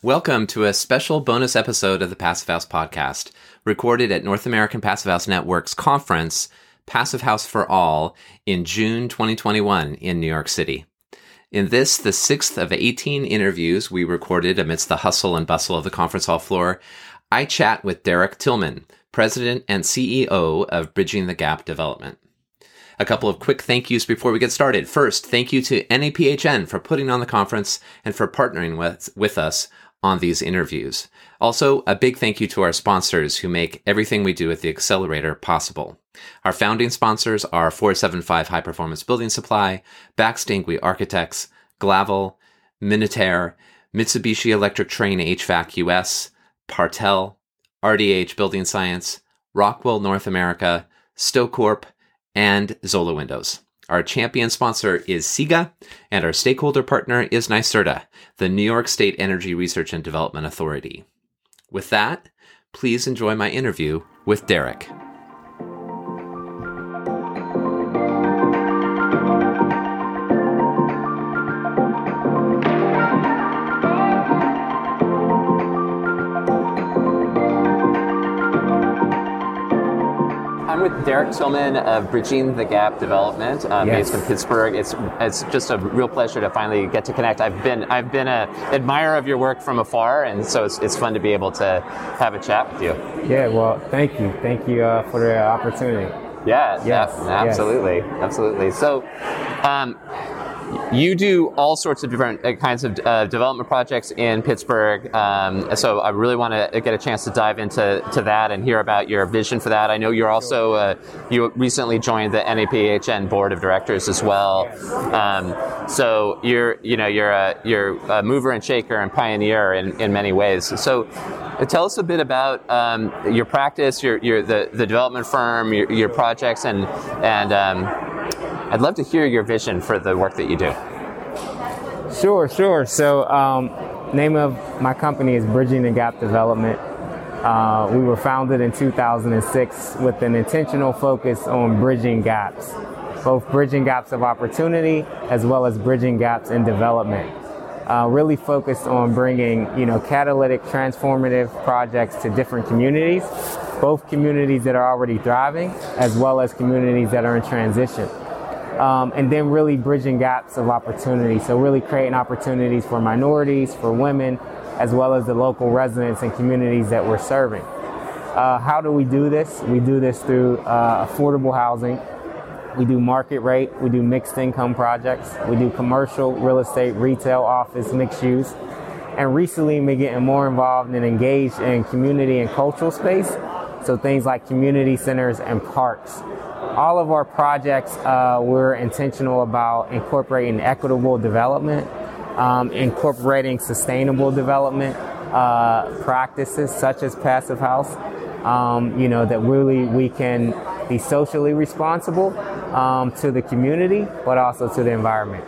Welcome to a special bonus episode of the Passive House podcast, recorded at North American Passive House Network's conference, Passive House for All, in June 2021 in New York City. In this, the sixth of 18 interviews we recorded amidst the hustle and bustle of the conference hall floor, I chat with Derek Tillman, President and CEO of Bridging the Gap Development. A couple of quick thank yous before we get started. First, thank you to NAPHN for putting on the conference and for partnering with, with us on these interviews. Also, a big thank you to our sponsors who make everything we do at the Accelerator possible. Our founding sponsors are 475 High Performance Building Supply, Baxt Ingui Architects, Glavel, Minotair, Mitsubishi Electric Trane HVAC US, Partel, RDH Building Science, Rockwool North America, Sto Corp, and Zola Windows. Our champion sponsor is SIGA, and our stakeholder partner is NYSERDA, the New York State Energy Research and Development Authority. With that, please enjoy my interview with Derek. Derek Tillman of Bridging the Gap Development, um, Yes. based in Pittsburgh. It's it's just a real pleasure to finally get to connect. I've been I've been a admirer of your work from afar, and so it's, it's fun to be able to have a chat with you. Yeah, well, thank you. Thank you uh, for the opportunity. Yeah, Yes, yeah, yes. absolutely, absolutely. So, um, you do all sorts of different uh, kinds of uh, development projects in Pittsburgh. Um, so, I really want to get a chance to dive into to that and hear about your vision for that. I know you're also uh, you recently joined the NAPHN board of directors as well. Um, so, you're you know you're a you're a mover and shaker and pioneer in, in many ways. So. uh, Tell us a bit about um, your practice, your, your the, the development firm, your, your projects, and and um, I'd love to hear your vision for the work that you do. Sure, sure. So, um, name of my company is Bridging the Gap Development. Uh, we were founded in 2006 with an intentional focus on bridging gaps, both bridging gaps of opportunity as well as bridging gaps in development. Uh, really focused on bringing, you know, catalytic, transformative projects to different communities, both communities that are already thriving as well as communities that are in transition um, and then really bridging gaps of opportunity. So really creating opportunities for minorities, for women, as well as the local residents and communities that we're serving. Uh, how do we do this? We do this through uh, affordable housing. We do market rate. We do mixed income projects. We do commercial, real estate, retail, office, mixed use. And recently, we're getting more involved and engaged in community and cultural space. So things like community centers and parks all of our projects, uh, we're intentional about incorporating equitable development, um, incorporating sustainable development uh, practices such as passive house. Um, you know that really we can be socially responsible um, to the community, but also to the environment.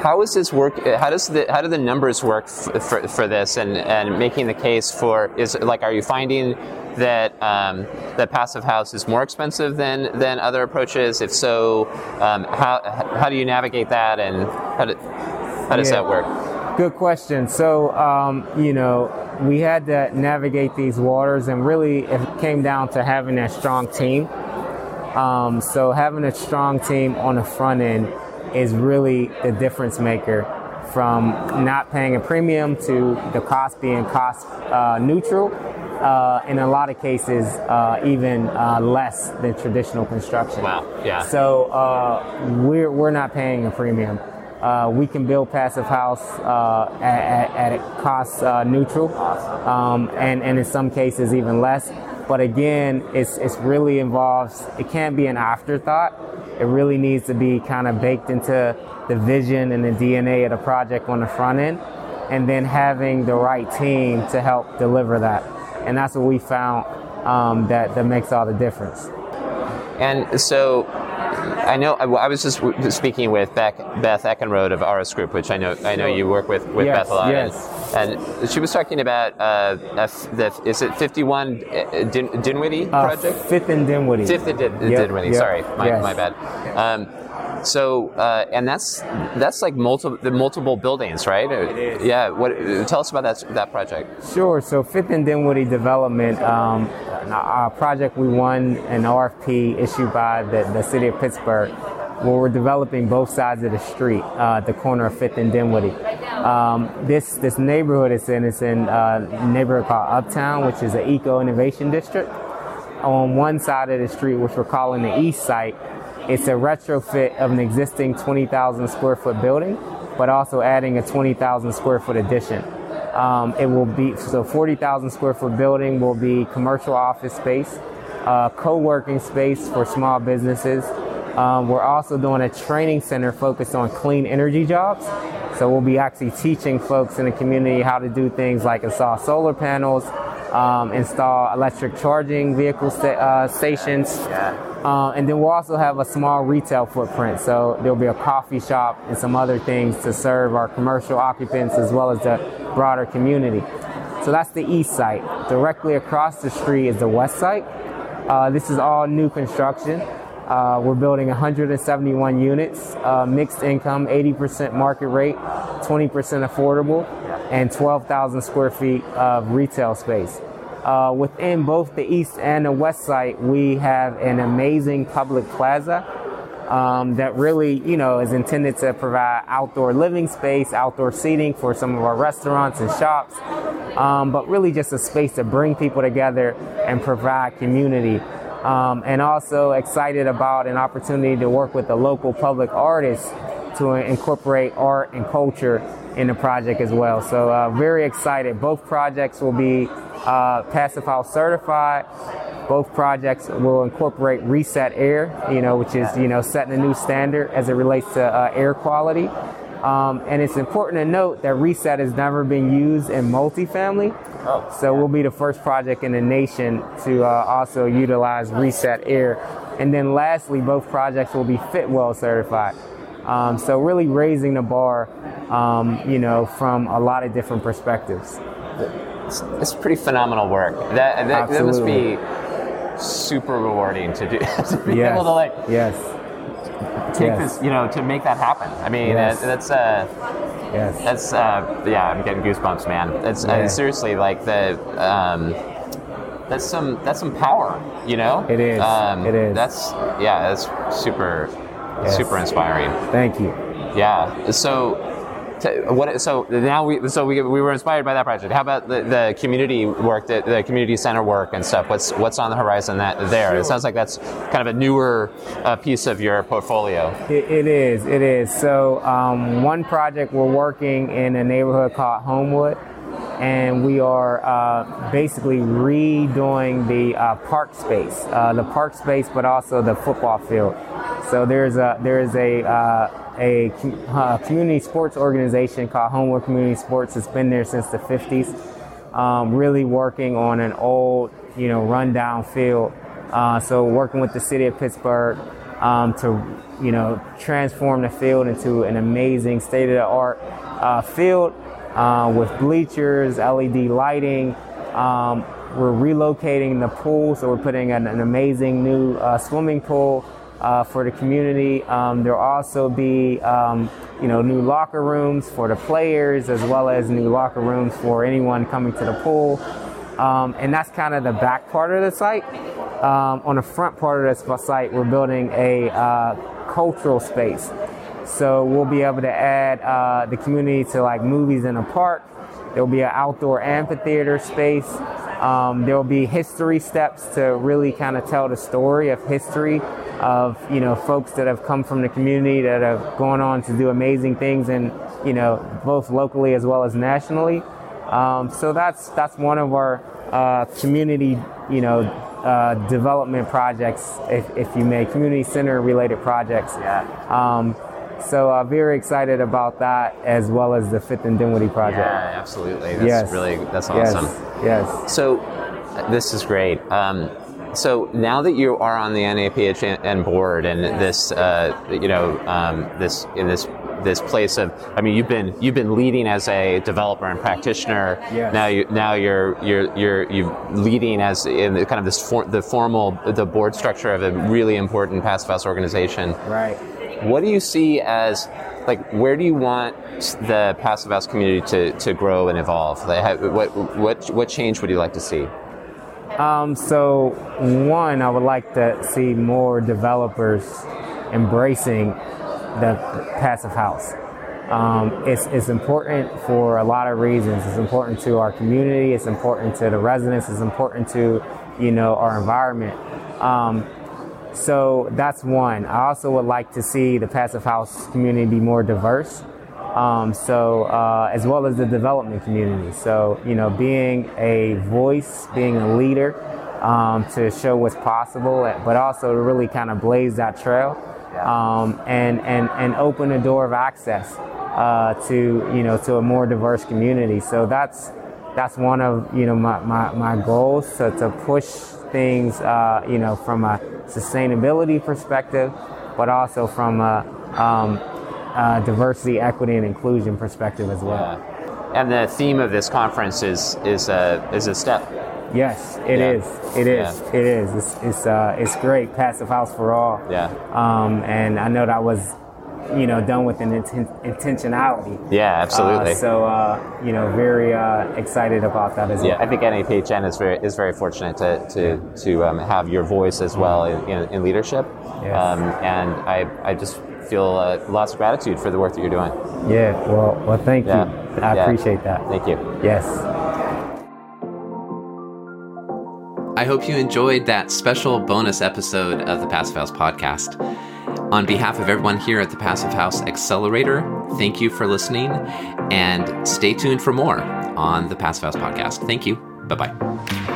How is this work? How does the how do the numbers work f- for, for this and, and making the case for is like are you finding that um, that passive house is more expensive than than other approaches? If so, um, how how do you navigate that and how, do, how does Yeah. that work? Good question. So, um, you know, we had to navigate these waters, and really it came down to having that strong team. Um, so, having a strong team on the front end is really the difference maker from not paying a premium to the cost being cost uh, neutral. Uh, in a lot of cases, uh, even uh, less than traditional construction. Wow, yeah. So uh, we're we're not paying a premium. Uh, we can build passive house uh, at, at, at a cost uh, neutral, um, and and in some cases even less. But again, it's it's really involves. It can't be an afterthought. It really needs to be kind of baked into the vision and the DNA of the project on the front end, and then having the right team to help deliver that. And that's what we found um, that that makes all the difference. And so, I know I was just w- speaking with Beth, Beth Eckenrode of Auros Group, which I know I know you work with with Yes, Beth a lot. yes. And, and she was talking about uh, the is it 51 uh, Din- Dinwiddie Uh, project? Fifth and Dinwiddie. Fifth and Din- Yep, Dinwiddie. yep, Sorry, my, yes. my bad. Um, So, uh, and that's that's like multiple the multiple buildings, right? It is. Yeah. What? Tell us about that that project. Sure. So Fifth and Dinwiddie Development, um, a project we won an RFP issued by the, the city of Pittsburgh, where we're developing both sides of the street, uh, the corner of Fifth and Dinwiddie. Um, this this neighborhood is in it's in uh, a neighborhood called Uptown, which is an eco innovation district. On one side of the street, which we're calling the east site, it's a retrofit of an existing 20,000 square foot building, but also adding a 20,000 square foot addition. Um, it will be so 40,000 square foot building will be commercial office space, uh, co-working space for small businesses. Um, we're also doing a training center focused on clean energy jobs. So we'll be actually teaching folks in the community how to do things like install solar panels, um, install electric charging vehicle sta- uh, stations. Uh, and then we'll also have a small retail footprint. So there'll be a coffee shop and some other things to serve our commercial occupants as well as the broader community. So that's the east site. Directly across the street is the west site. Uh, this is all new construction. Uh, we're building 171 units, uh, mixed income, 80% market rate, 20% affordable, and 12,000 square feet of retail space. Uh, within both the east and the west site, we have an amazing public plaza um, that really, you know, is intended to provide outdoor living space, outdoor seating for some of our restaurants and shops, um, but really just a space to bring people together and provide community. Um, and also excited about an opportunity to work with the local public artists to incorporate art and culture in the project as well. So uh, very excited. Both projects will be uh, Passive House certified. Both projects will incorporate Reset Air, you know, which is you know setting a new standard as it relates to uh, air quality. Um, and it's important to note that Reset has never been used in multifamily. Oh, so we'll be the first project in the nation to uh, also utilize Reset Air. And then lastly, both projects will be Fitwel certified. Um, so really raising the bar, um, you know, from a lot of different perspectives. It's, it's pretty phenomenal work. That that, that must be super rewarding to do to be Yes. able to like yes. take Yes. this, you know, to make that happen. I mean, Yes. that, that's uh, Yes. that's uh, yeah, I'm getting goosebumps, man. It's Yeah. uh, seriously like the um, that's some that's some power, you know. It is. Um, It is. That's yeah, that's super super inspiring. Thank you. Yeah. So, t- what? So now we so we, we were inspired by that project. How about the, the community work, the, the community center work and stuff? What's what's on the horizon that there? It sounds like that's kind of a newer uh, piece of your portfolio. It, it is. It is. So um, one project we're working in a neighborhood called Homewood, and we are uh, basically redoing the uh, park space, uh, the park space, but also the football field. So there's a there is a uh, a uh, community sports organization called Homewood Community Sports. It's been there since the 50s. Um, really working on an old, you know, rundown field. Uh, so working with the city of Pittsburgh um, to, you know, transform the field into an amazing state-of-the-art uh, field uh, with bleachers, LED lighting. Um, we're relocating the pool, so we're putting an, an amazing new uh, swimming pool uh, for the community. Um, there'll also be, um, you know, new locker rooms for the players, as well as new locker rooms for anyone coming to the pool. Um, and that's kind of the back part of the site. Um, on the front part of the site, we're building a uh, cultural space. So we'll be able to add uh, the community to like movies in a park. There'll be an outdoor amphitheater space. Um, there'll be history steps to really kind of tell the story of history of you know folks that have come from the community that have gone on to do amazing things and you know both locally as well as nationally. Um, so that's that's one of our uh, community you know uh, development projects, if, if you may, community center related projects. Yeah. Um, so uh, very excited about that as well as the Fifth and Dinwiddie project. Yeah, absolutely. That's Yes. really that's awesome. Yes. So this is great. Um, so now that you are on the NAPHN board and this, uh, you know, um, this in this this place of, I mean, you've been you've been leading as a developer and practitioner. Yes. Now you now you're you're you're you leading as in the, kind of this for, the formal the board structure of a really important passive house organization. Right. What do you see as like where do you want the passive house community to, to grow and evolve? Like, what what what change would you like to see? Um, so one, I would like to see more developers embracing the passive house. Um, it's, it's important for a lot of reasons. It's important to our community. It's important to the residents. It's important to, you know, our environment. Um, so that's one. I also would like to see the passive house community be more diverse. Um, so uh, as well as the development community. So you know, being a voice, being a leader, um, to show what's possible, but also to really kind of blaze that trail, um, and and and open a door of access uh, to you know to a more diverse community. So that's that's one of you know my, my, my goals to, to push things uh, you know from a sustainability perspective, but also from a um, uh, diversity, equity, and inclusion perspective as well. Yeah. And the theme of this conference is is a is a step. Yes, it yeah. is. It is. Yeah. It is. It's it's, uh, it's great. Passive house for all. Yeah. Um, and I know that was you know, done with an inten- intentionality. Yeah, absolutely. Uh, so, uh, you know, very uh, excited about that as yeah, well. I think NAPHN is very is very fortunate to to, to um, have your voice as well in, in, in leadership. Yes. Um, and I, I just feel uh, lots of gratitude for the work that you're doing. Yeah, well, well, thank yeah. you. I yeah. appreciate that. Thank you. Yes. I hope you enjoyed that special bonus episode of the Passive House podcast. On behalf of everyone here at the Passive House Accelerator, thank you for listening and stay tuned for more on the Passive House podcast. Thank you. Bye bye.